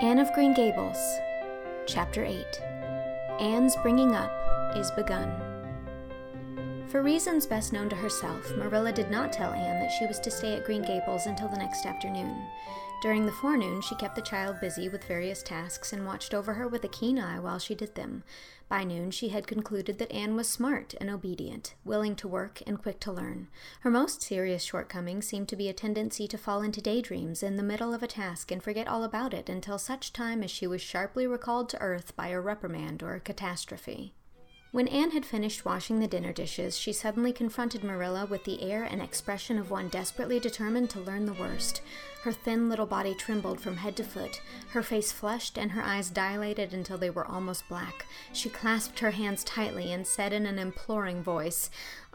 Anne of Green Gables, Chapter 8 Anne's bringing up is begun. For reasons best known to herself, Marilla did not tell Anne that she was to stay at Green Gables until the next afternoon. During the forenoon, she kept the child busy with various tasks and watched over her with a keen eye while she did them. By noon, she had concluded that Anne was smart and obedient, willing to work, and quick to learn. Her most serious shortcoming seemed to be a tendency to fall into daydreams in the middle of a task and forget all about it until such time as she was sharply recalled to earth by a reprimand or a catastrophe. When Anne had finished washing the dinner dishes, she suddenly confronted Marilla with the air and expression of one desperately determined to learn the worst. Her thin little body trembled from head to foot, her face flushed, and her eyes dilated until they were almost black. She clasped her hands tightly and said in an imploring voice,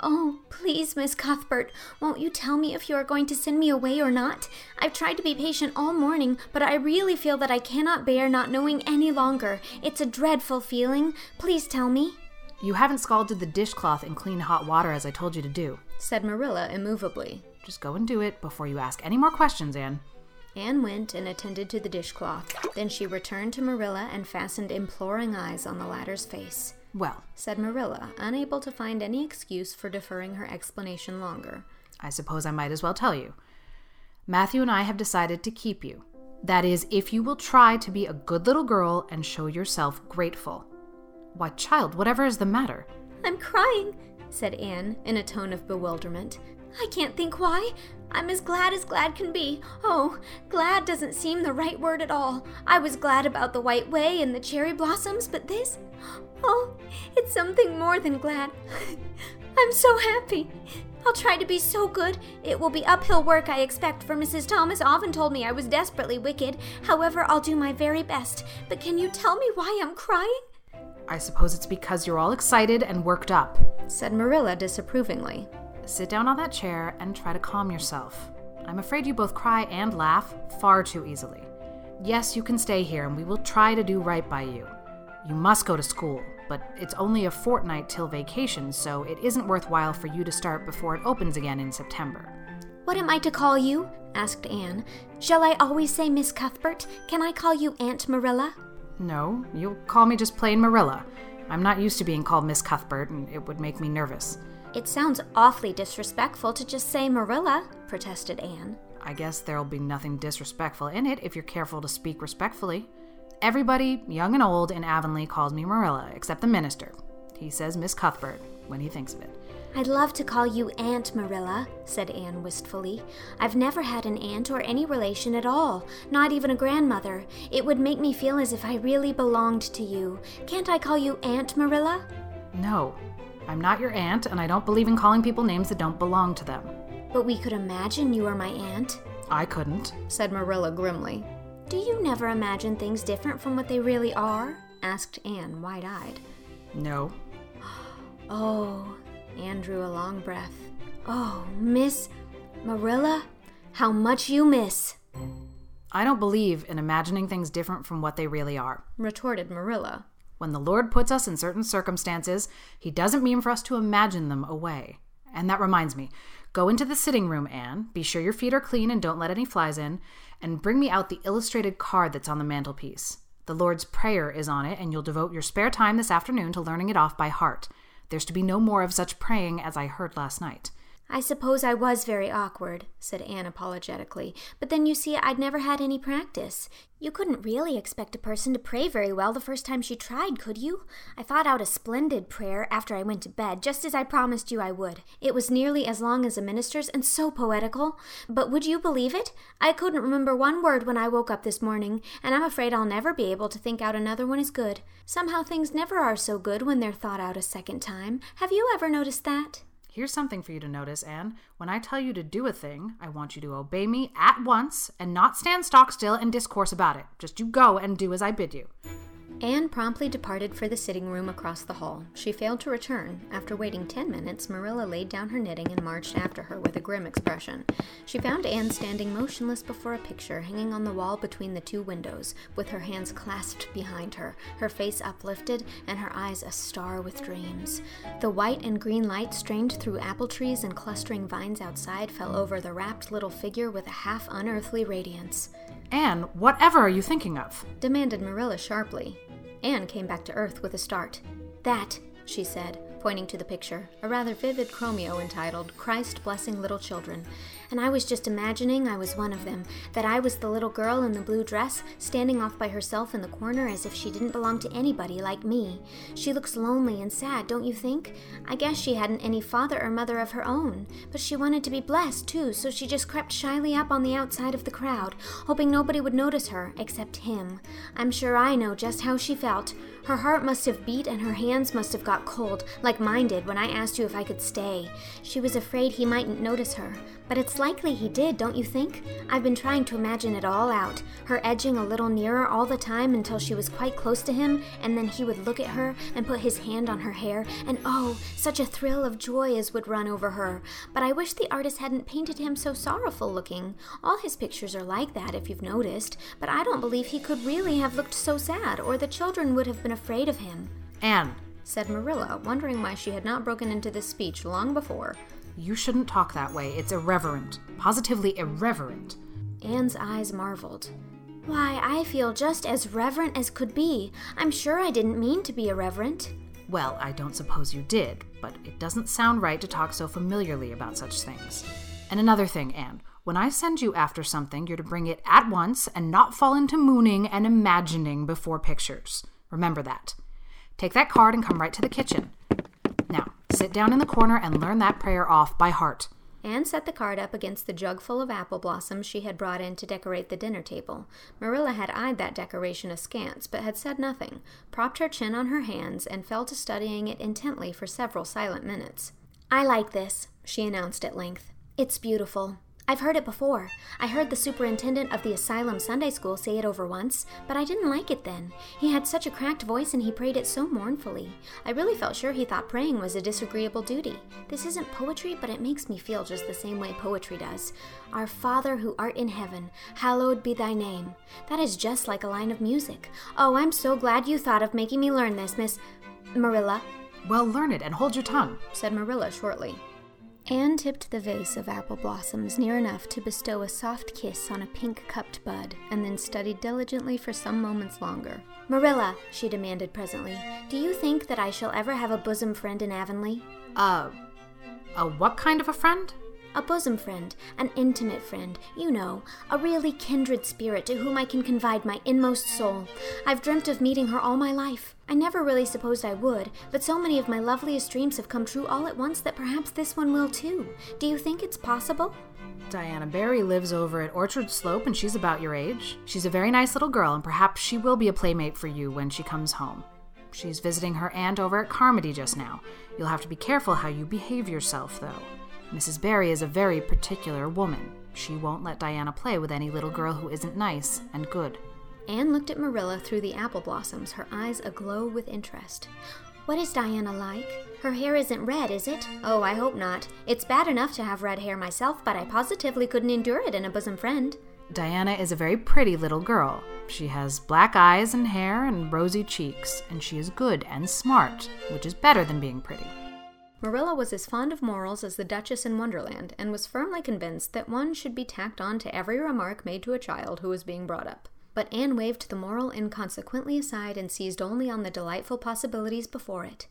Oh, please, Miss Cuthbert, won't you tell me if you are going to send me away or not? I've tried to be patient all morning, but I really feel that I cannot bear not knowing any longer. It's a dreadful feeling. Please tell me. You haven't scalded the dishcloth in clean hot water as I told you to do, said Marilla immovably. Just go and do it before you ask any more questions, Anne. Anne went and attended to the dishcloth. Then she returned to Marilla and fastened imploring eyes on the latter's face. Well, said Marilla, unable to find any excuse for deferring her explanation longer. I suppose I might as well tell you. Matthew and I have decided to keep you. That is, if you will try to be a good little girl and show yourself grateful. Why, child, whatever is the matter? I'm crying, said Anne in a tone of bewilderment. I can't think why. I'm as glad as glad can be. Oh, glad doesn't seem the right word at all. I was glad about the white way and the cherry blossoms, but this? Oh, it's something more than glad. I'm so happy. I'll try to be so good. It will be uphill work, I expect, for Mrs. Thomas often told me I was desperately wicked. However, I'll do my very best. But can you tell me why I'm crying? I suppose it's because you're all excited and worked up, said Marilla disapprovingly. Sit down on that chair and try to calm yourself. I'm afraid you both cry and laugh far too easily. Yes, you can stay here and we will try to do right by you. You must go to school, but it's only a fortnight till vacation, so it isn't worthwhile for you to start before it opens again in September. What am I to call you? asked Anne. Shall I always say Miss Cuthbert? Can I call you Aunt Marilla? No, you'll call me just plain Marilla. I'm not used to being called Miss Cuthbert, and it would make me nervous. It sounds awfully disrespectful to just say Marilla, protested Anne. I guess there'll be nothing disrespectful in it if you're careful to speak respectfully. Everybody, young and old, in Avonlea calls me Marilla, except the minister. He says Miss Cuthbert when he thinks of it. I'd love to call you Aunt Marilla, said Anne wistfully. I've never had an aunt or any relation at all, not even a grandmother. It would make me feel as if I really belonged to you. Can't I call you Aunt Marilla? No. I'm not your aunt, and I don't believe in calling people names that don't belong to them. But we could imagine you are my aunt. I couldn't, said Marilla grimly. Do you never imagine things different from what they really are? asked Anne, wide eyed. No. oh, Anne drew a long breath. Oh, Miss Marilla, how much you miss. I don't believe in imagining things different from what they really are, retorted Marilla. When the Lord puts us in certain circumstances, He doesn't mean for us to imagine them away. And that reminds me go into the sitting room, Anne. Be sure your feet are clean and don't let any flies in. And bring me out the illustrated card that's on the mantelpiece. The Lord's Prayer is on it, and you'll devote your spare time this afternoon to learning it off by heart. There's to be no more of such praying as I heard last night. I suppose I was very awkward, said Anne apologetically, but then you see I'd never had any practice. You couldn't really expect a person to pray very well the first time she tried, could you? I thought out a splendid prayer after I went to bed, just as I promised you I would. It was nearly as long as a minister's and so poetical. But would you believe it? I couldn't remember one word when I woke up this morning, and I'm afraid I'll never be able to think out another one as good. Somehow things never are so good when they're thought out a second time. Have you ever noticed that? Here's something for you to notice, Anne. When I tell you to do a thing, I want you to obey me at once and not stand stock still and discourse about it. Just you go and do as I bid you. Anne promptly departed for the sitting room across the hall. She failed to return. After waiting ten minutes, Marilla laid down her knitting and marched after her with a grim expression. She found Anne standing motionless before a picture hanging on the wall between the two windows, with her hands clasped behind her, her face uplifted, and her eyes a star with dreams. The white and green light strained through apple trees and clustering vines outside fell over the rapt little figure with a half unearthly radiance. Anne, whatever are you thinking of? demanded Marilla sharply. Anne came back to earth with a start. That, she said, pointing to the picture, a rather vivid chromo entitled Christ Blessing Little Children. And I was just imagining I was one of them, that I was the little girl in the blue dress, standing off by herself in the corner as if she didn't belong to anybody like me. She looks lonely and sad, don't you think? I guess she hadn't any father or mother of her own, but she wanted to be blessed too, so she just crept shyly up on the outside of the crowd, hoping nobody would notice her except him. I'm sure I know just how she felt. Her heart must have beat and her hands must have got cold, like mine did when I asked you if I could stay. She was afraid he mightn't notice her. But it's likely he did, don't you think? I've been trying to imagine it all out. Her edging a little nearer all the time until she was quite close to him, and then he would look at her and put his hand on her hair, and oh, such a thrill of joy as would run over her. But I wish the artist hadn't painted him so sorrowful looking. All his pictures are like that, if you've noticed, but I don't believe he could really have looked so sad, or the children would have been afraid of him. Anne, said Marilla, wondering why she had not broken into this speech long before. You shouldn't talk that way. It's irreverent. Positively irreverent. Anne's eyes marveled. Why, I feel just as reverent as could be. I'm sure I didn't mean to be irreverent. Well, I don't suppose you did, but it doesn't sound right to talk so familiarly about such things. And another thing, Anne, when I send you after something, you're to bring it at once and not fall into mooning and imagining before pictures. Remember that. Take that card and come right to the kitchen. Now, sit down in the corner and learn that prayer off by heart. Anne set the card up against the jug full of apple blossoms she had brought in to decorate the dinner table. Marilla had eyed that decoration askance, but had said nothing, propped her chin on her hands, and fell to studying it intently for several silent minutes. I like this, she announced at length. It's beautiful. I've heard it before. I heard the superintendent of the asylum Sunday school say it over once, but I didn't like it then. He had such a cracked voice and he prayed it so mournfully. I really felt sure he thought praying was a disagreeable duty. This isn't poetry, but it makes me feel just the same way poetry does. Our Father who art in heaven, hallowed be thy name. That is just like a line of music. Oh, I'm so glad you thought of making me learn this, Miss Marilla. Well, learn it and hold your tongue, said Marilla shortly. Anne tipped the vase of apple blossoms near enough to bestow a soft kiss on a pink cupped bud, and then studied diligently for some moments longer. Marilla, she demanded presently, do you think that I shall ever have a bosom friend in Avonlea? Uh, a what kind of a friend? A bosom friend, an intimate friend, you know, a really kindred spirit to whom I can confide my inmost soul. I've dreamt of meeting her all my life. I never really supposed I would, but so many of my loveliest dreams have come true all at once that perhaps this one will too. Do you think it's possible? Diana Barry lives over at Orchard Slope and she's about your age. She's a very nice little girl and perhaps she will be a playmate for you when she comes home. She's visiting her aunt over at Carmody just now. You'll have to be careful how you behave yourself, though. Mrs. Barry is a very particular woman. She won't let Diana play with any little girl who isn't nice and good. Anne looked at Marilla through the apple blossoms, her eyes aglow with interest. What is Diana like? Her hair isn't red, is it? Oh, I hope not. It's bad enough to have red hair myself, but I positively couldn't endure it in a bosom friend. Diana is a very pretty little girl. She has black eyes and hair and rosy cheeks, and she is good and smart, which is better than being pretty. Marilla was as fond of morals as the Duchess in Wonderland, and was firmly convinced that one should be tacked on to every remark made to a child who was being brought up. But Anne waved the moral inconsequently aside and seized only on the delightful possibilities before it.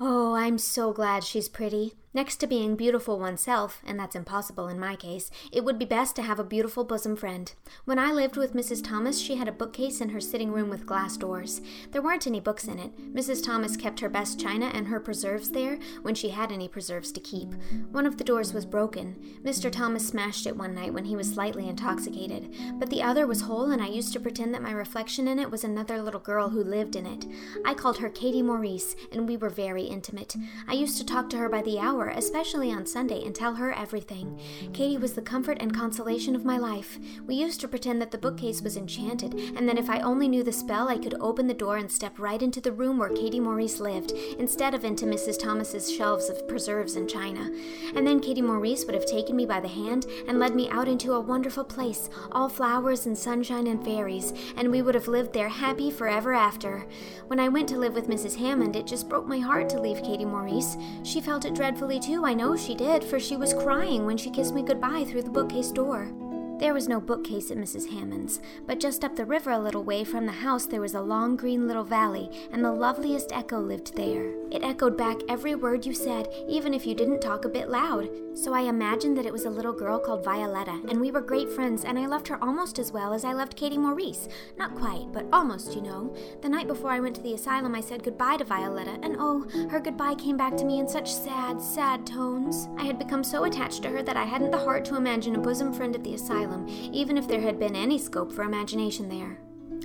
Oh, I'm so glad she's pretty. Next to being beautiful oneself, and that's impossible in my case, it would be best to have a beautiful bosom friend. When I lived with Mrs. Thomas, she had a bookcase in her sitting room with glass doors. There weren't any books in it. Mrs. Thomas kept her best china and her preserves there when she had any preserves to keep. One of the doors was broken. Mr. Thomas smashed it one night when he was slightly intoxicated, but the other was whole, and I used to pretend that my reflection in it was another little girl who lived in it. I called her Katie Maurice, and we were very intimate. I used to talk to her by the hour especially on Sunday, and tell her everything. Katie was the comfort and consolation of my life. We used to pretend that the bookcase was enchanted, and that if I only knew the spell, I could open the door and step right into the room where Katie Maurice lived, instead of into Mrs. Thomas's shelves of preserves and china. And then Katie Maurice would have taken me by the hand and led me out into a wonderful place, all flowers and sunshine and fairies, and we would have lived there happy forever after. When I went to live with Mrs. Hammond, it just broke my heart to leave Katie Maurice. She felt it dreadfully too, I know she did, for she was crying when she kissed me goodbye through the bookcase door. There was no bookcase at Mrs. Hammond's, but just up the river a little way from the house there was a long green little valley, and the loveliest echo lived there. It echoed back every word you said, even if you didn't talk a bit loud. So I imagined that it was a little girl called Violetta, and we were great friends, and I loved her almost as well as I loved Katie Maurice. Not quite, but almost, you know. The night before I went to the asylum, I said goodbye to Violetta, and oh, her goodbye came back to me in such sad, sad tones. I had become so attached to her that I hadn't the heart to imagine a bosom friend at the asylum asylum, even if there had been any scope for imagination there.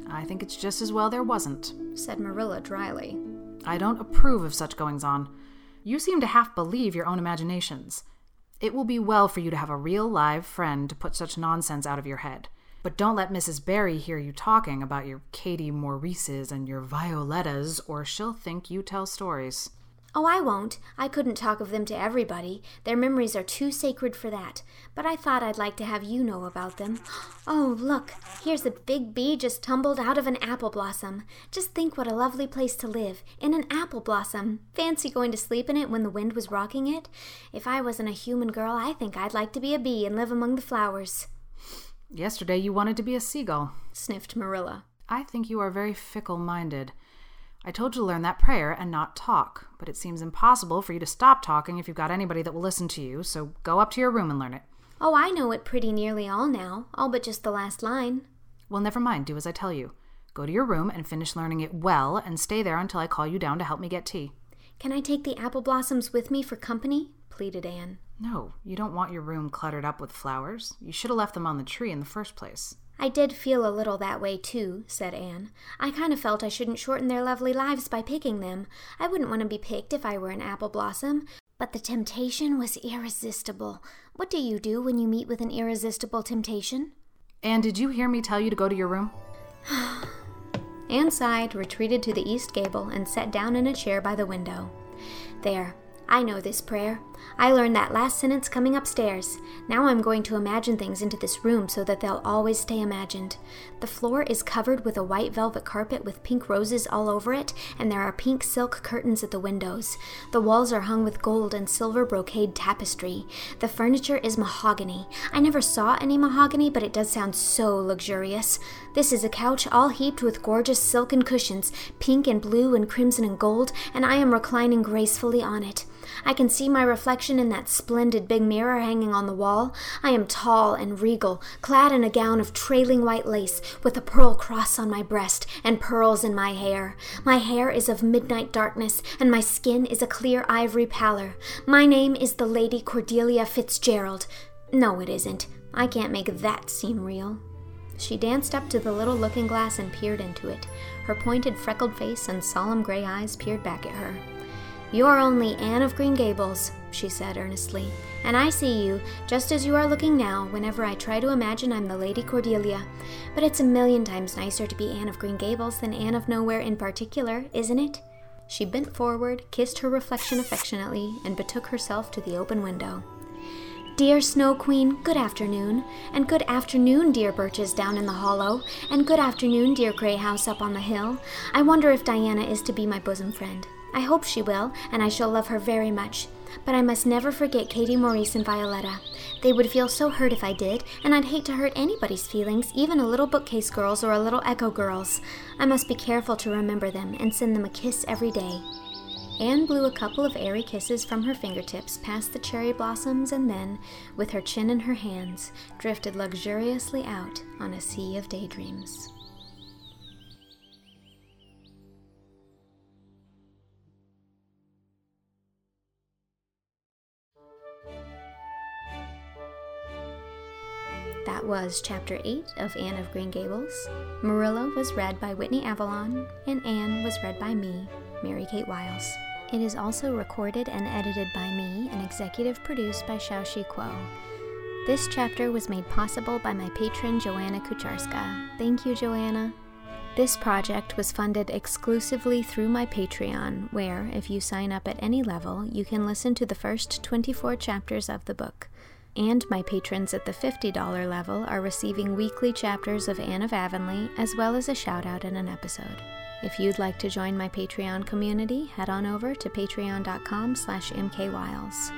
I think it's just as well there wasn't, said Marilla dryly. I don't approve of such goings on. You seem to half believe your own imaginations. It will be well for you to have a real live friend to put such nonsense out of your head. But don't let Mrs. Barry hear you talking about your Katie Maurices and your Violettas, or she'll think you tell stories. Oh, I won't. I couldn't talk of them to everybody. Their memories are too sacred for that. But I thought I'd like to have you know about them. Oh, look, here's a big bee just tumbled out of an apple blossom. Just think what a lovely place to live, in an apple blossom. Fancy going to sleep in it when the wind was rocking it. If I wasn't a human girl, I think I'd like to be a bee and live among the flowers. Yesterday you wanted to be a seagull, sniffed Marilla. I think you are very fickle minded. I told you to learn that prayer and not talk, but it seems impossible for you to stop talking if you've got anybody that will listen to you, so go up to your room and learn it. Oh, I know it pretty nearly all now, all but just the last line. Well, never mind, do as I tell you. Go to your room and finish learning it well, and stay there until I call you down to help me get tea. Can I take the apple blossoms with me for company? pleaded Anne. No, you don't want your room cluttered up with flowers. You should have left them on the tree in the first place. I did feel a little that way, too, said Anne. I kind of felt I shouldn't shorten their lovely lives by picking them. I wouldn't want to be picked if I were an apple blossom. But the temptation was irresistible. What do you do when you meet with an irresistible temptation? Anne, did you hear me tell you to go to your room? Anne sighed, retreated to the east gable, and sat down in a chair by the window. There, I know this prayer. I learned that last sentence coming upstairs. Now I'm going to imagine things into this room so that they'll always stay imagined. The floor is covered with a white velvet carpet with pink roses all over it, and there are pink silk curtains at the windows. The walls are hung with gold and silver brocade tapestry. The furniture is mahogany. I never saw any mahogany, but it does sound so luxurious. This is a couch all heaped with gorgeous silken cushions, pink and blue and crimson and gold, and I am reclining gracefully on it. I can see my reflection in that splendid big mirror hanging on the wall. I am tall and regal, clad in a gown of trailing white lace, with a pearl cross on my breast and pearls in my hair. My hair is of midnight darkness, and my skin is a clear ivory pallor. My name is the Lady Cordelia Fitzgerald. No, it isn't. I can't make that seem real. She danced up to the little looking glass and peered into it. Her pointed, freckled face and solemn gray eyes peered back at her. You're only Anne of Green Gables, she said earnestly, and I see you just as you are looking now whenever I try to imagine I'm the Lady Cordelia. But it's a million times nicer to be Anne of Green Gables than Anne of Nowhere in particular, isn't it? She bent forward, kissed her reflection affectionately, and betook herself to the open window. Dear Snow Queen, good afternoon. And good afternoon, dear birches down in the hollow. And good afternoon, dear gray house up on the hill. I wonder if Diana is to be my bosom friend. I hope she will, and I shall love her very much. But I must never forget Katie Maurice and Violetta. They would feel so hurt if I did, and I'd hate to hurt anybody's feelings, even a little bookcase girl's or a little echo girl's. I must be careful to remember them and send them a kiss every day. Anne blew a couple of airy kisses from her fingertips past the cherry blossoms and then, with her chin in her hands, drifted luxuriously out on a sea of daydreams. That was Chapter 8 of Anne of Green Gables. Marilla was read by Whitney Avalon, and Anne was read by me, Mary Kate Wiles. It is also recorded and edited by me and executive produced by Xiaoxi Kuo. This chapter was made possible by my patron Joanna Kucharska. Thank you, Joanna. This project was funded exclusively through my Patreon, where, if you sign up at any level, you can listen to the first 24 chapters of the book and my patrons at the $50 level are receiving weekly chapters of Anne of Avonlea as well as a shout out in an episode. If you'd like to join my Patreon community, head on over to patreon.com slash mkwiles.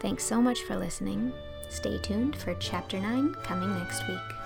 Thanks so much for listening. Stay tuned for Chapter 9 coming next week.